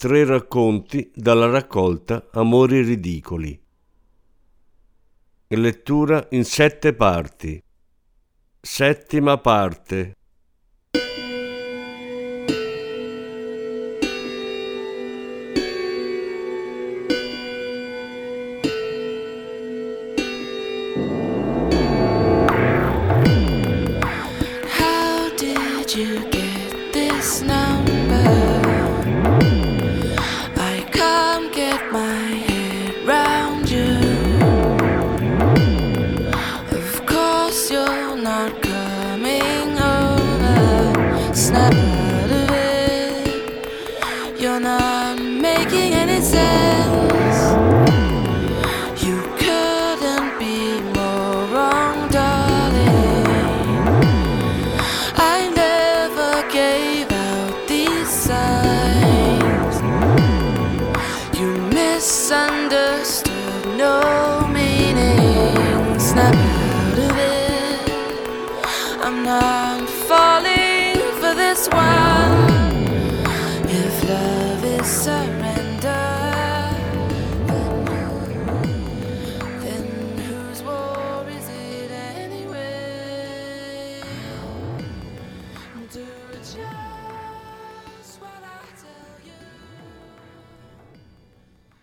Tre racconti dalla raccolta Amori ridicoli. Lettura in sette parti. Settima parte.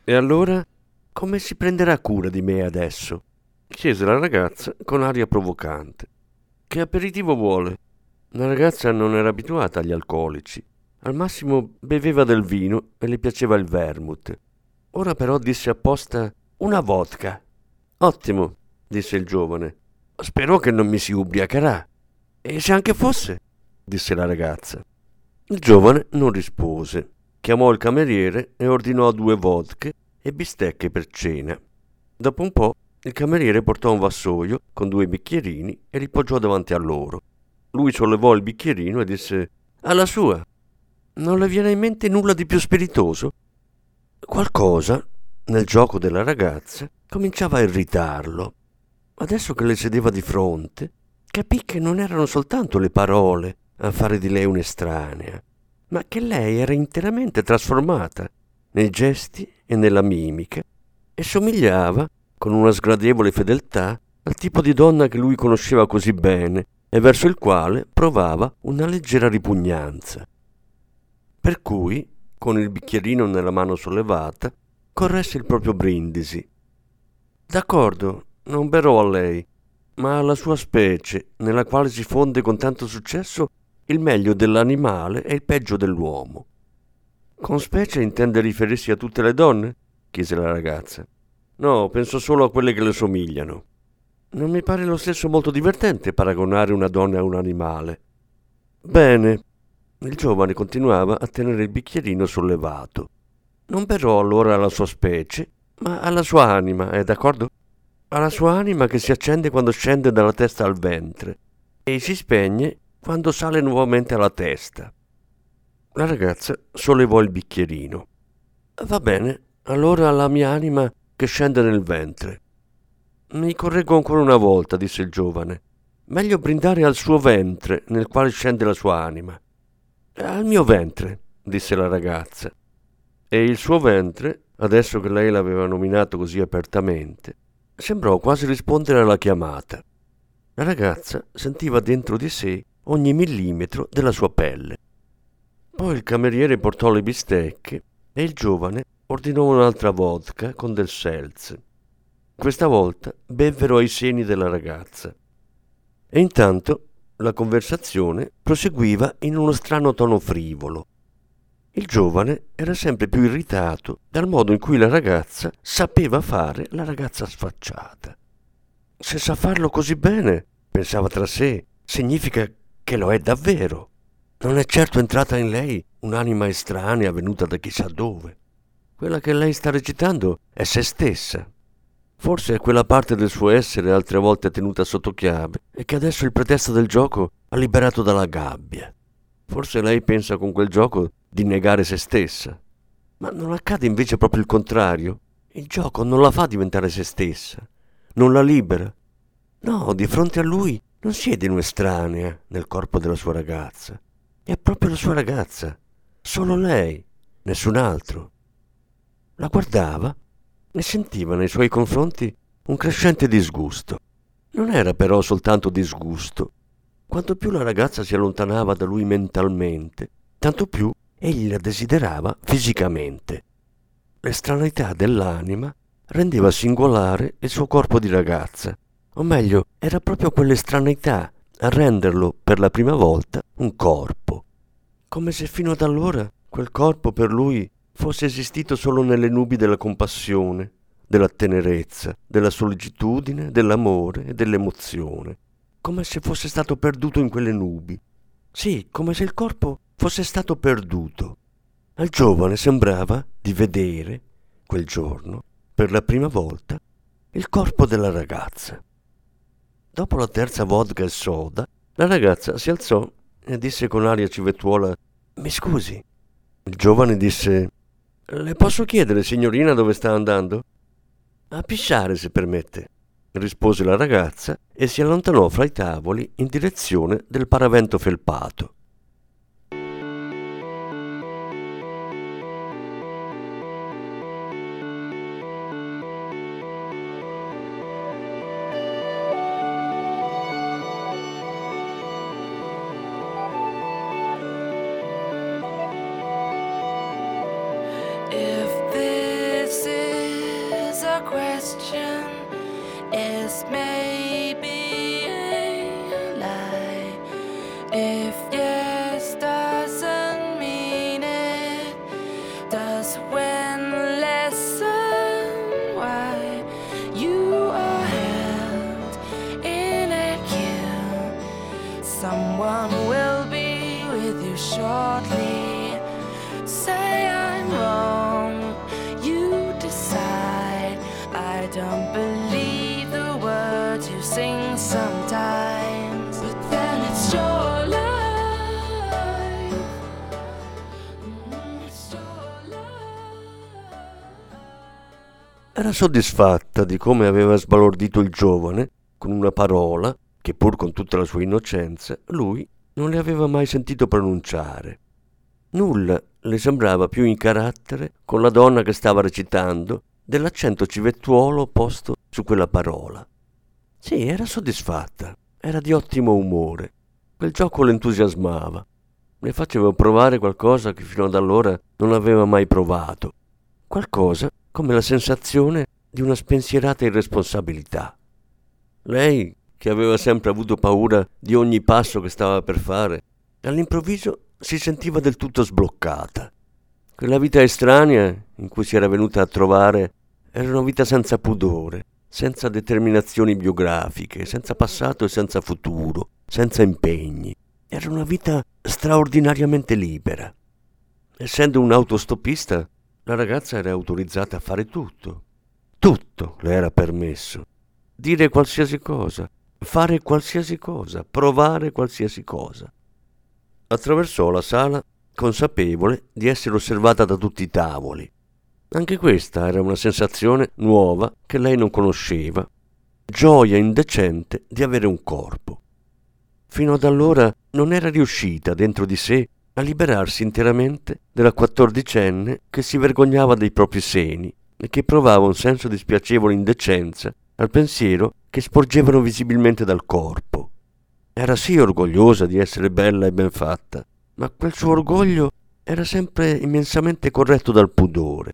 E allora, come si prenderà cura di me adesso? chiese la ragazza con aria provocante. Che aperitivo vuole? La ragazza non era abituata agli alcolici. Al massimo beveva del vino e le piaceva il vermouth. Ora però disse apposta una vodka. Ottimo, disse il giovane. Spero che non mi si ubriacherà. E se anche fosse? disse la ragazza. Il giovane non rispose. Chiamò il cameriere e ordinò due vodka e bistecche per cena. Dopo un po' il cameriere portò un vassoio con due bicchierini e li poggiò davanti a loro. Lui sollevò il bicchierino e disse Alla sua. Non le viene in mente nulla di più spiritoso? Qualcosa, nel gioco della ragazza, cominciava a irritarlo. Adesso che le sedeva di fronte, capì che non erano soltanto le parole a fare di lei un'estranea, ma che lei era interamente trasformata nei gesti e nella mimica e somigliava, con una sgradevole fedeltà, al tipo di donna che lui conosceva così bene e verso il quale provava una leggera ripugnanza. Per cui, con il bicchierino nella mano sollevata, corresse il proprio brindisi. D'accordo, non berrò a lei, ma alla sua specie, nella quale si fonde con tanto successo il meglio dell'animale e il peggio dell'uomo. Con specie intende riferirsi a tutte le donne? chiese la ragazza. No, penso solo a quelle che le somigliano. Non mi pare lo stesso molto divertente paragonare una donna a un animale. Bene. Il giovane continuava a tenere il bicchierino sollevato. Non berrò allora alla sua specie, ma alla sua anima, è d'accordo? Alla sua anima che si accende quando scende dalla testa al ventre e si spegne quando sale nuovamente alla testa. La ragazza sollevò il bicchierino. Va bene, allora la mia anima che scende nel ventre. Mi correggo ancora una volta, disse il giovane. Meglio brindare al suo ventre nel quale scende la sua anima. Al mio ventre, disse la ragazza. E il suo ventre, adesso che lei l'aveva nominato così apertamente, sembrò quasi rispondere alla chiamata. La ragazza sentiva dentro di sé ogni millimetro della sua pelle. Poi il cameriere portò le bistecche e il giovane ordinò un'altra vodka con del seltz. Questa volta bevvero ai seni della ragazza. E intanto la conversazione proseguiva in uno strano tono frivolo. Il giovane era sempre più irritato dal modo in cui la ragazza sapeva fare la ragazza sfacciata. Se sa farlo così bene, pensava tra sé, significa che lo è davvero. Non è certo entrata in lei un'anima estranea venuta da chissà dove. Quella che lei sta recitando è se stessa. Forse è quella parte del suo essere altre volte tenuta sotto chiave e che adesso il pretesto del gioco ha liberato dalla gabbia. Forse lei pensa con quel gioco di negare se stessa. Ma non accade invece proprio il contrario? Il gioco non la fa diventare se stessa, non la libera. No, di fronte a lui non siede un'estranea nel corpo della sua ragazza. È proprio la sua ragazza, solo lei, nessun altro. La guardava e sentiva nei suoi confronti un crescente disgusto. Non era però soltanto disgusto. Quanto più la ragazza si allontanava da lui mentalmente, tanto più egli la desiderava fisicamente. L'estraneità dell'anima rendeva singolare il suo corpo di ragazza, o meglio, era proprio quell'estraneità a renderlo per la prima volta un corpo, come se fino ad allora quel corpo per lui fosse esistito solo nelle nubi della compassione, della tenerezza, della sollecitudine, dell'amore e dell'emozione, come se fosse stato perduto in quelle nubi. Sì, come se il corpo fosse stato perduto. Al giovane sembrava di vedere, quel giorno, per la prima volta, il corpo della ragazza. Dopo la terza vodka e soda, la ragazza si alzò e disse con aria civettuola: Mi scusi. Il giovane disse: le posso chiedere, signorina, dove sta andando? A pisciare, se permette, rispose la ragazza e si allontanò fra i tavoli in direzione del paravento felpato. Soddisfatta di come aveva sbalordito il giovane con una parola che pur con tutta la sua innocenza lui non le aveva mai sentito pronunciare. Nulla le sembrava più in carattere con la donna che stava recitando dell'accento civettuolo posto su quella parola. Sì, era soddisfatta, era di ottimo umore. Quel gioco l'entusiasmava. Le faceva provare qualcosa che fino ad allora non aveva mai provato. Qualcosa come la sensazione di una spensierata irresponsabilità. Lei, che aveva sempre avuto paura di ogni passo che stava per fare, all'improvviso si sentiva del tutto sbloccata. Quella vita estranea in cui si era venuta a trovare era una vita senza pudore, senza determinazioni biografiche, senza passato e senza futuro, senza impegni. Era una vita straordinariamente libera. Essendo un autostoppista, la ragazza era autorizzata a fare tutto. Tutto le era permesso. Dire qualsiasi cosa, fare qualsiasi cosa, provare qualsiasi cosa. Attraversò la sala consapevole di essere osservata da tutti i tavoli. Anche questa era una sensazione nuova che lei non conosceva. Gioia indecente di avere un corpo. Fino ad allora non era riuscita dentro di sé a liberarsi interamente della quattordicenne che si vergognava dei propri seni e che provava un senso di spiacevole indecenza al pensiero che sporgevano visibilmente dal corpo. Era sì orgogliosa di essere bella e ben fatta, ma quel suo orgoglio era sempre immensamente corretto dal pudore.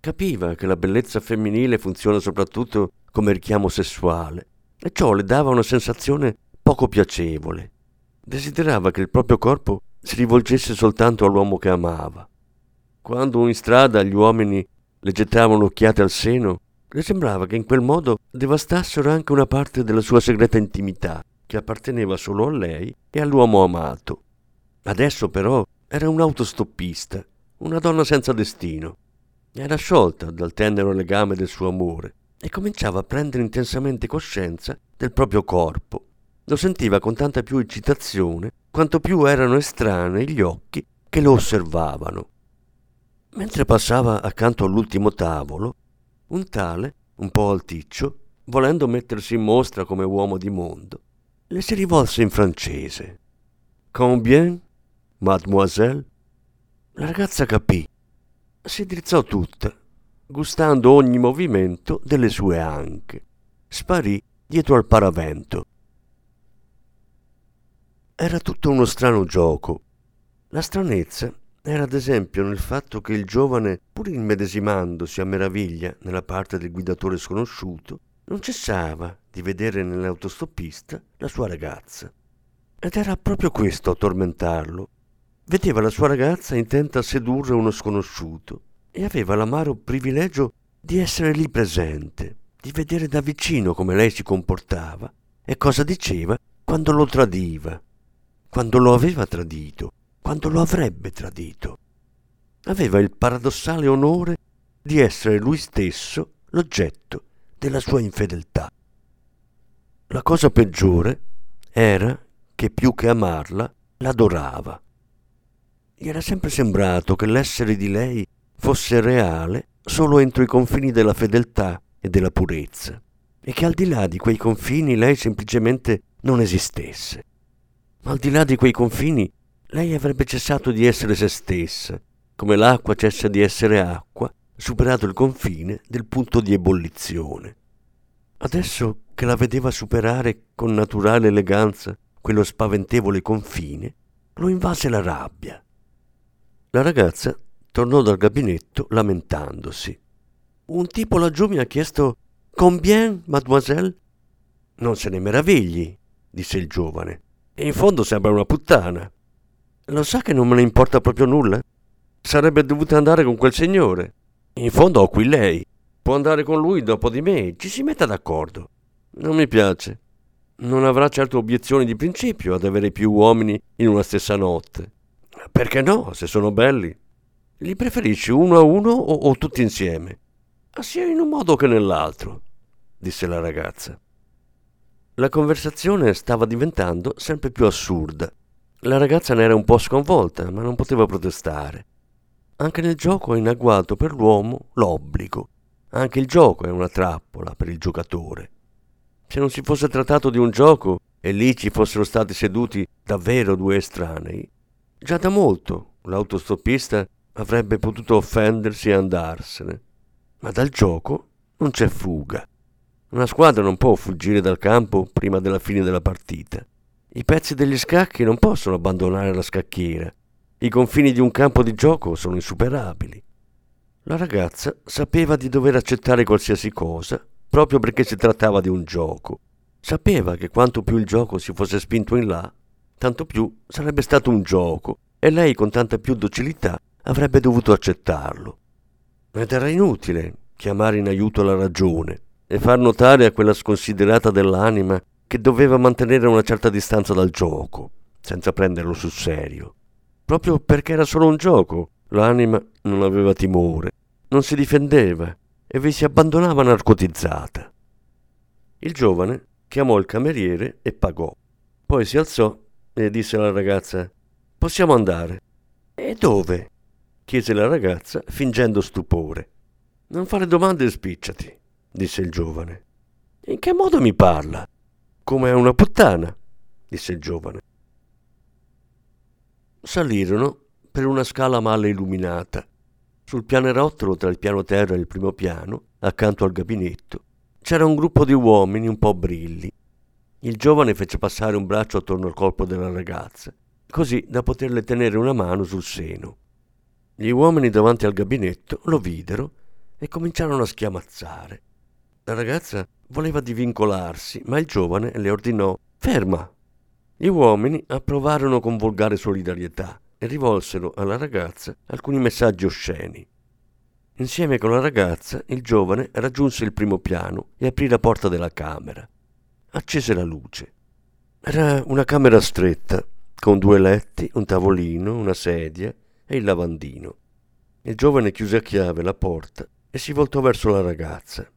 Capiva che la bellezza femminile funziona soprattutto come richiamo sessuale e ciò le dava una sensazione poco piacevole. Desiderava che il proprio corpo si rivolgesse soltanto all'uomo che amava. Quando in strada gli uomini le gettavano occhiate al seno, le sembrava che in quel modo devastassero anche una parte della sua segreta intimità, che apparteneva solo a lei e all'uomo amato. Adesso però era un autostoppista, una donna senza destino. Era sciolta dal tenero legame del suo amore e cominciava a prendere intensamente coscienza del proprio corpo. Lo sentiva con tanta più eccitazione quanto più erano estranei gli occhi che lo osservavano. Mentre passava accanto all'ultimo tavolo, un tale, un po' alticcio, volendo mettersi in mostra come uomo di mondo, le si rivolse in francese. Combien, mademoiselle? La ragazza capì. Si drizzò tutta, gustando ogni movimento delle sue anche. Sparì dietro al paravento. Era tutto uno strano gioco. La stranezza era ad esempio nel fatto che il giovane, pur immedesimandosi a meraviglia nella parte del guidatore sconosciuto, non cessava di vedere nell'autostoppista la sua ragazza. Ed era proprio questo a tormentarlo. Vedeva la sua ragazza intenta a sedurre uno sconosciuto e aveva l'amaro privilegio di essere lì presente, di vedere da vicino come lei si comportava e cosa diceva quando lo tradiva, quando lo aveva tradito, quando lo avrebbe tradito. Aveva il paradossale onore di essere lui stesso l'oggetto della sua infedeltà. La cosa peggiore era che più che amarla l'adorava. Gli era sempre sembrato che l'essere di lei fosse reale solo entro i confini della fedeltà e della purezza e che al di là di quei confini lei semplicemente non esistesse. Ma al di là di quei confini lei avrebbe cessato di essere se stessa, come l'acqua cessa di essere acqua superato il confine del punto di ebollizione. Adesso che la vedeva superare con naturale eleganza quello spaventevole confine, lo invase la rabbia. La ragazza tornò dal gabinetto lamentandosi. Un tipo laggiù mi ha chiesto Combien, mademoiselle? Non se ne meravigli, disse il giovane. In fondo sembra una puttana. Lo sa che non me ne importa proprio nulla? Sarebbe dovuta andare con quel signore. In fondo ho qui lei. Può andare con lui dopo di me. Ci si metta d'accordo. Non mi piace. Non avrà certo obiezioni di principio ad avere più uomini in una stessa notte. Perché no, se sono belli? Li preferisci uno a uno o, o tutti insieme? Sia in un modo che nell'altro, disse la ragazza. La conversazione stava diventando sempre più assurda. La ragazza ne era un po' sconvolta, ma non poteva protestare. Anche nel gioco è in agguato per l'uomo l'obbligo. Anche il gioco è una trappola per il giocatore. Se non si fosse trattato di un gioco e lì ci fossero stati seduti davvero due estranei, già da molto l'autostoppista avrebbe potuto offendersi e andarsene. Ma dal gioco non c'è fuga. Una squadra non può fuggire dal campo prima della fine della partita. I pezzi degli scacchi non possono abbandonare la scacchiera i confini di un campo di gioco sono insuperabili. La ragazza sapeva di dover accettare qualsiasi cosa proprio perché si trattava di un gioco. Sapeva che quanto più il gioco si fosse spinto in là, tanto più sarebbe stato un gioco e lei con tanta più docilità avrebbe dovuto accettarlo. Ed era inutile chiamare in aiuto la ragione e far notare a quella sconsiderata dell'anima che doveva mantenere una certa distanza dal gioco, senza prenderlo sul serio. Proprio perché era solo un gioco, l'anima non aveva timore, non si difendeva e vi si abbandonava narcotizzata. Il giovane chiamò il cameriere e pagò. Poi si alzò e disse alla ragazza Possiamo andare. E dove? chiese la ragazza fingendo stupore. Non fare domande e spicciati, disse il giovane. In che modo mi parla? Come una puttana, disse il giovane salirono per una scala male illuminata. Sul pianerottolo tra il piano terra e il primo piano, accanto al gabinetto, c'era un gruppo di uomini un po' brilli. Il giovane fece passare un braccio attorno al corpo della ragazza, così da poterle tenere una mano sul seno. Gli uomini davanti al gabinetto lo videro e cominciarono a schiamazzare. La ragazza voleva divincolarsi, ma il giovane le ordinò Ferma, gli uomini approvarono con volgare solidarietà e rivolsero alla ragazza alcuni messaggi osceni. Insieme con la ragazza, il giovane raggiunse il primo piano e aprì la porta della camera. Accese la luce. Era una camera stretta, con due letti, un tavolino, una sedia e il lavandino. Il giovane chiuse a chiave la porta e si voltò verso la ragazza.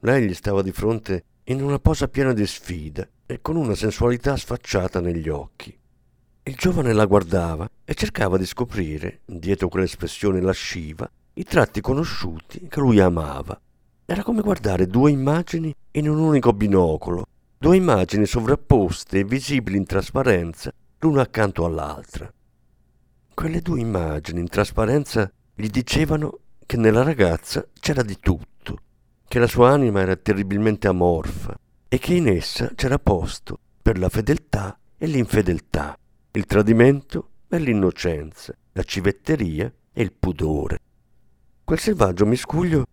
Lei gli stava di fronte in una posa piena di sfida e con una sensualità sfacciata negli occhi. Il giovane la guardava e cercava di scoprire, dietro quell'espressione lasciva, i tratti conosciuti che lui amava. Era come guardare due immagini in un unico binocolo, due immagini sovrapposte e visibili in trasparenza l'una accanto all'altra. Quelle due immagini in trasparenza gli dicevano che nella ragazza c'era di tutto, che la sua anima era terribilmente amorfa e che in essa c'era posto per la fedeltà e l'infedeltà, il tradimento e l'innocenza, la civetteria e il pudore. Quel selvaggio miscuglio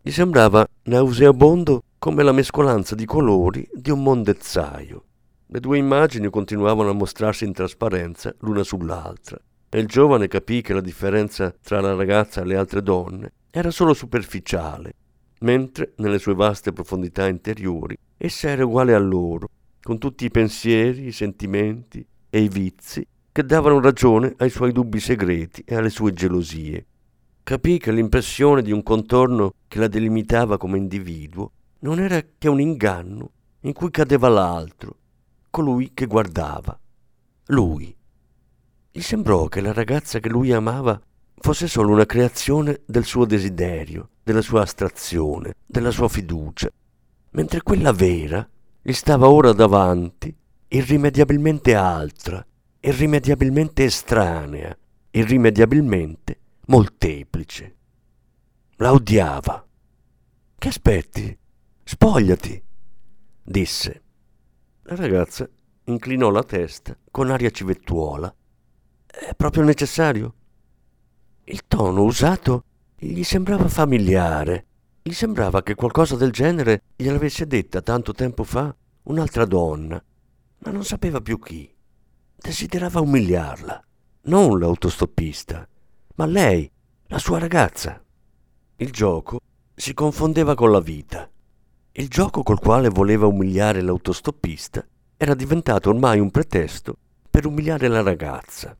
gli sembrava nauseabondo come la mescolanza di colori di un mondezzaio. Le due immagini continuavano a mostrarsi in trasparenza l'una sull'altra e il giovane capì che la differenza tra la ragazza e le altre donne era solo superficiale, mentre nelle sue vaste profondità interiori essa era uguale a loro, con tutti i pensieri, i sentimenti e i vizi che davano ragione ai suoi dubbi segreti e alle sue gelosie. Capì che l'impressione di un contorno che la delimitava come individuo non era che un inganno in cui cadeva l'altro, colui che guardava, lui. Gli sembrò che la ragazza che lui amava fosse solo una creazione del suo desiderio, della sua astrazione, della sua fiducia, mentre quella vera gli stava ora davanti, irrimediabilmente altra, irrimediabilmente estranea, irrimediabilmente molteplice. La odiava. Che aspetti? Spogliati, disse. La ragazza inclinò la testa con aria civettuola. È proprio necessario? Il tono usato gli sembrava familiare. Gli sembrava che qualcosa del genere gliel'avesse detta tanto tempo fa un'altra donna, ma non sapeva più chi. Desiderava umiliarla, non l'autostoppista, ma lei, la sua ragazza. Il gioco si confondeva con la vita. Il gioco col quale voleva umiliare l'autostoppista era diventato ormai un pretesto per umiliare la ragazza.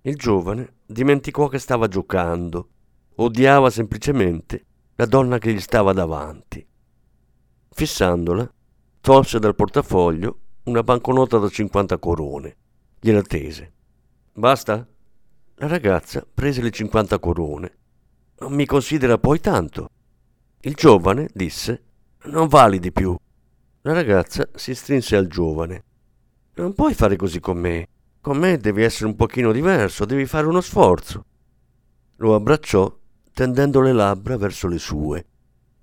Il giovane dimenticò che stava giocando, odiava semplicemente la donna che gli stava davanti. Fissandola, tolse dal portafoglio una banconota da 50 corone. Gliela tese. Basta? La ragazza prese le 50 corone. Non mi considera poi tanto. Il giovane disse non vali di più. La ragazza si strinse al giovane. Non puoi fare così con me. Con me devi essere un pochino diverso, devi fare uno sforzo. Lo abbracciò tendendo le labbra verso le sue.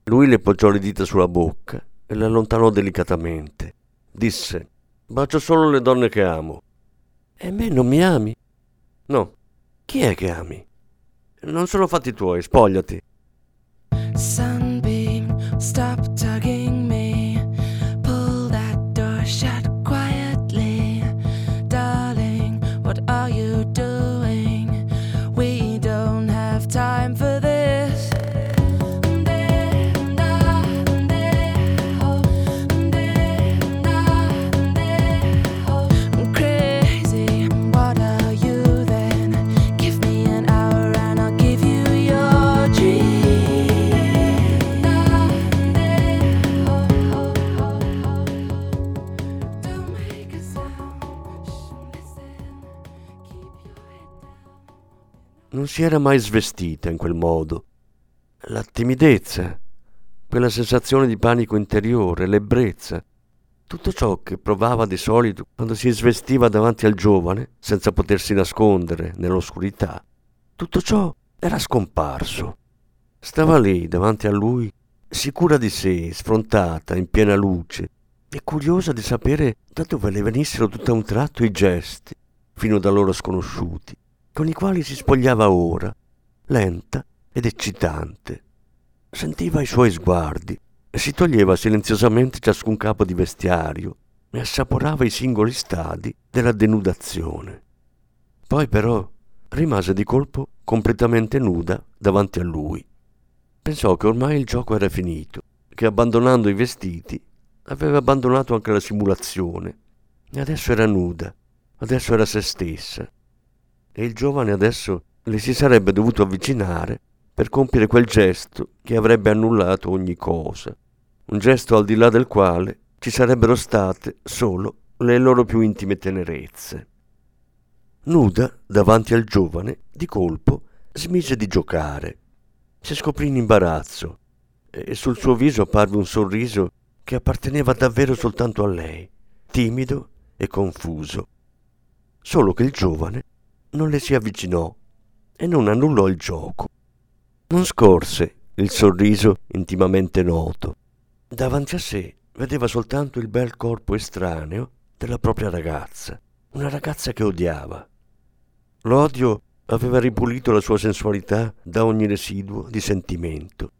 Lui le poggiò le dita sulla bocca e le allontanò delicatamente. Disse: Bacio solo le donne che amo. E me non mi ami? No. Chi è che ami? Non sono fatti tuoi, spogliati. Sunbeam, si era mai svestita in quel modo. La timidezza, quella sensazione di panico interiore, l'ebbrezza, tutto ciò che provava di solito quando si svestiva davanti al giovane, senza potersi nascondere nell'oscurità, tutto ciò era scomparso. Stava lì davanti a lui, sicura di sé, sfrontata, in piena luce, e curiosa di sapere da dove le venissero tutto a un tratto i gesti, fino da loro sconosciuti, con i quali si spogliava ora, lenta ed eccitante. Sentiva i suoi sguardi e si toglieva silenziosamente ciascun capo di vestiario e assaporava i singoli stadi della denudazione. Poi però rimase di colpo completamente nuda davanti a lui. Pensò che ormai il gioco era finito, che abbandonando i vestiti aveva abbandonato anche la simulazione e adesso era nuda, adesso era se stessa e il giovane adesso le si sarebbe dovuto avvicinare per compiere quel gesto che avrebbe annullato ogni cosa, un gesto al di là del quale ci sarebbero state solo le loro più intime tenerezze. Nuda, davanti al giovane, di colpo smise di giocare. Si scoprì in imbarazzo e sul suo viso apparve un sorriso che apparteneva davvero soltanto a lei, timido e confuso. Solo che il giovane non le si avvicinò e non annullò il gioco. Non scorse il sorriso intimamente noto. Davanti a sé vedeva soltanto il bel corpo estraneo della propria ragazza, una ragazza che odiava. L'odio aveva ripulito la sua sensualità da ogni residuo di sentimento.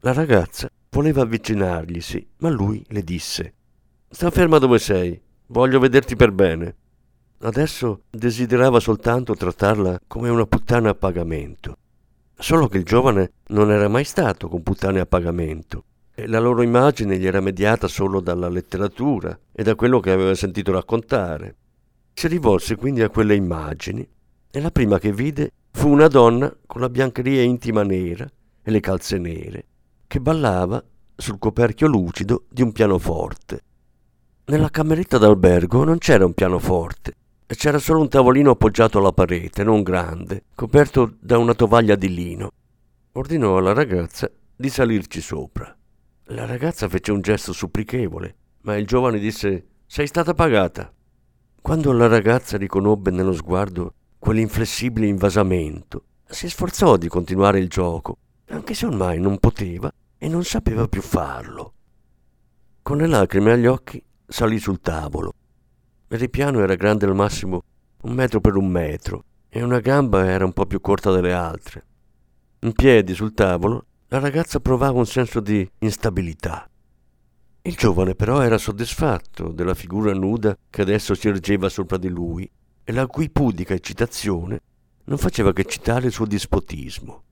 La ragazza voleva avvicinarglisi, ma lui le disse Sta ferma dove sei, voglio vederti per bene. Adesso desiderava soltanto trattarla come una puttana a pagamento. Solo che il giovane non era mai stato con puttane a pagamento e la loro immagine gli era mediata solo dalla letteratura e da quello che aveva sentito raccontare. Si rivolse quindi a quelle immagini e la prima che vide fu una donna con la biancheria intima nera e le calze nere, che ballava sul coperchio lucido di un pianoforte. Nella cameretta d'albergo non c'era un pianoforte, c'era solo un tavolino appoggiato alla parete, non grande, coperto da una tovaglia di lino. Ordinò alla ragazza di salirci sopra. La ragazza fece un gesto supplichevole, ma il giovane disse Sei stata pagata. Quando la ragazza riconobbe nello sguardo quell'inflessibile invasamento, si sforzò di continuare il gioco, anche se ormai non poteva e non sapeva più farlo. Con le lacrime agli occhi salì sul tavolo. Il ripiano era grande al massimo un metro per un metro e una gamba era un po' più corta delle altre. In piedi sul tavolo la ragazza provava un senso di instabilità. Il giovane però era soddisfatto della figura nuda che adesso si ergeva sopra di lui e la cui pudica eccitazione non faceva che citare il suo dispotismo.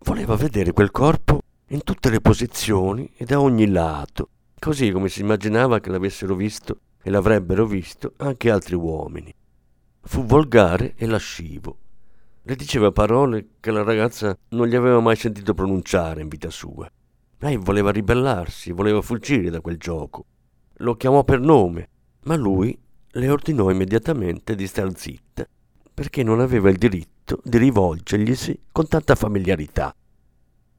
Voleva vedere quel corpo in tutte le posizioni e da ogni lato, così come si immaginava che l'avessero visto e l'avrebbero visto anche altri uomini. Fu volgare e lascivo. Le diceva parole che la ragazza non gli aveva mai sentito pronunciare in vita sua. Lei voleva ribellarsi, voleva fuggire da quel gioco. Lo chiamò per nome, ma lui le ordinò immediatamente di star zitta, perché non aveva il diritto di rivolgerglisi con tanta familiarità.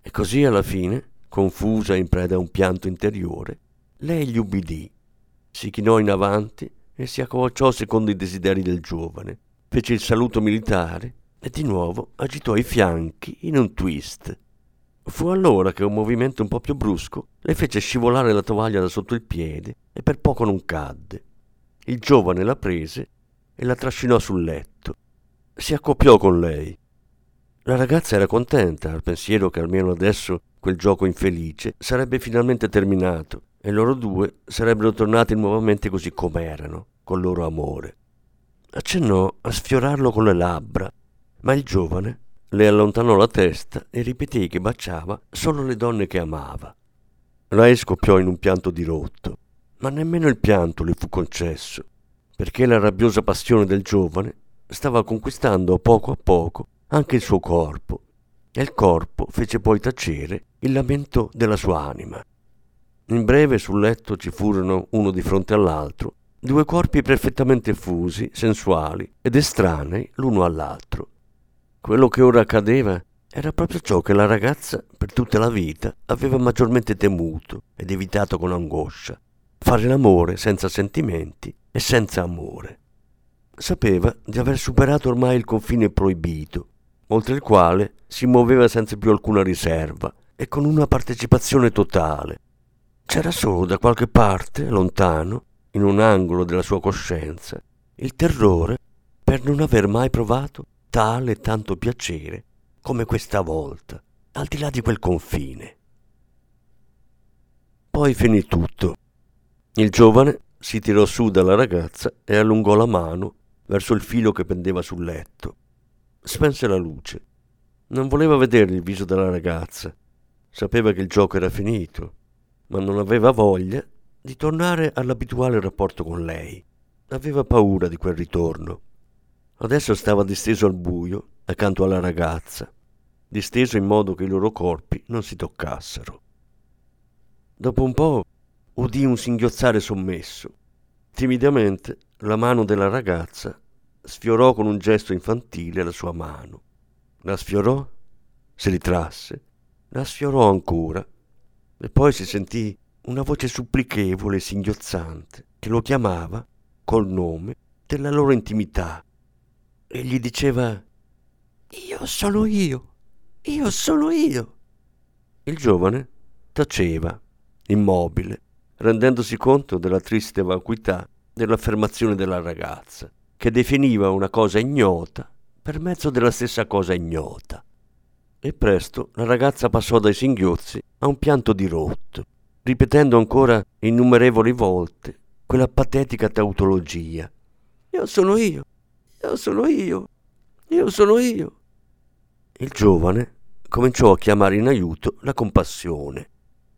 E così alla fine, confusa in preda a un pianto interiore, lei gli ubbidì, si chinò in avanti e si accovacciò secondo i desideri del giovane, fece il saluto militare e di nuovo agitò i fianchi in un twist. Fu allora che un movimento un po' più brusco le fece scivolare la tovaglia da sotto il piede e per poco non cadde. Il giovane la prese e la trascinò sul letto. Si accoppiò con lei. La ragazza era contenta al pensiero che almeno adesso quel gioco infelice sarebbe finalmente terminato e loro due sarebbero tornati nuovamente così com'erano, col loro amore. Accennò a sfiorarlo con le labbra, ma il giovane le allontanò la testa e ripeté che baciava solo le donne che amava. Lei scoppiò in un pianto dirotto ma nemmeno il pianto le fu concesso, perché la rabbiosa passione del giovane stava conquistando a poco a poco anche il suo corpo, e il corpo fece poi tacere il lamento della sua anima. In breve sul letto ci furono, uno di fronte all'altro, due corpi perfettamente fusi, sensuali ed estranei l'uno all'altro. Quello che ora accadeva era proprio ciò che la ragazza per tutta la vita aveva maggiormente temuto ed evitato con angoscia, fare l'amore senza sentimenti e senza amore. Sapeva di aver superato ormai il confine proibito, oltre il quale si muoveva senza più alcuna riserva e con una partecipazione totale. C'era solo da qualche parte, lontano, in un angolo della sua coscienza, il terrore per non aver mai provato tale e tanto piacere come questa volta, al di là di quel confine. Poi finì tutto il giovane si tirò su dalla ragazza e allungò la mano verso il filo che pendeva sul letto. Spense la luce. Non voleva vedere il viso della ragazza. Sapeva che il gioco era finito, ma non aveva voglia di tornare all'abituale rapporto con lei. aveva paura di quel ritorno. Adesso stava disteso al buio accanto alla ragazza, disteso in modo che i loro corpi non si toccassero. Dopo un po' udì un singhiozzare sommesso. Timidamente la mano della ragazza sfiorò con un gesto infantile la sua mano. La sfiorò, si ritrasse, la sfiorò ancora e poi si sentì una voce supplichevole e singhiozzante che lo chiamava col nome della loro intimità e gli diceva Io sono io, io sono io. Il giovane taceva, immobile, rendendosi conto della triste vacuità dell'affermazione della ragazza, che definiva una cosa ignota per mezzo della stessa cosa ignota. E presto la ragazza passò dai singhiozzi a un pianto dirotto, ripetendo ancora innumerevoli volte quella patetica tautologia. Io sono io, io sono io, io sono io. Il giovane cominciò a chiamare in aiuto la compassione.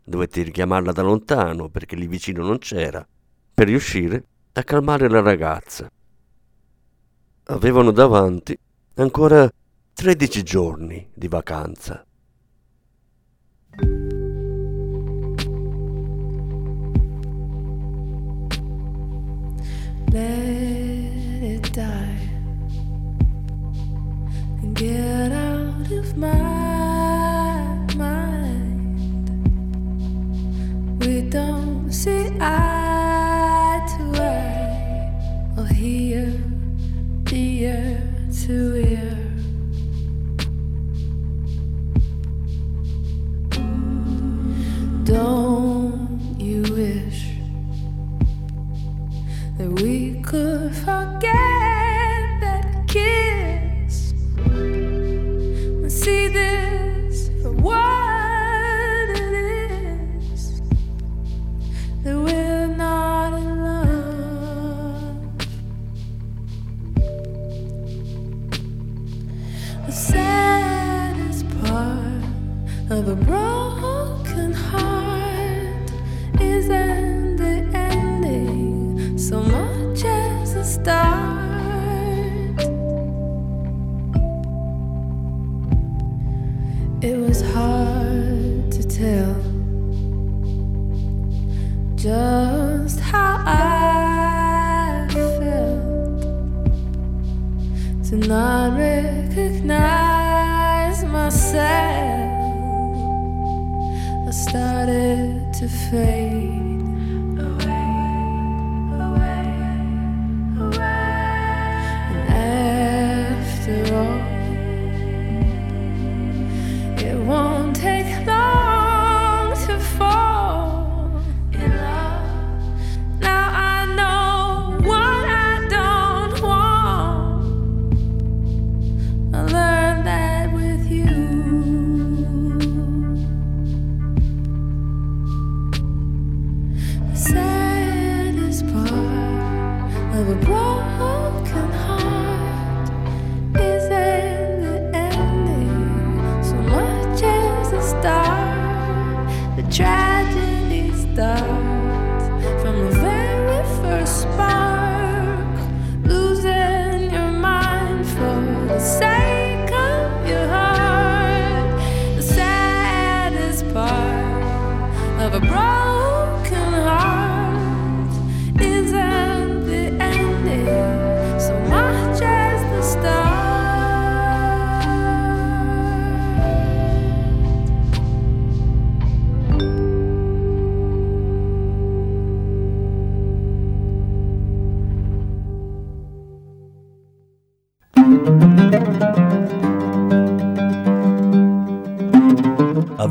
Dovette richiamarla da lontano perché lì vicino non c'era, per riuscire a calmare la ragazza. Avevano davanti ancora 13 giorni di vacanza. Let it die and get out of my mind. We don't see eye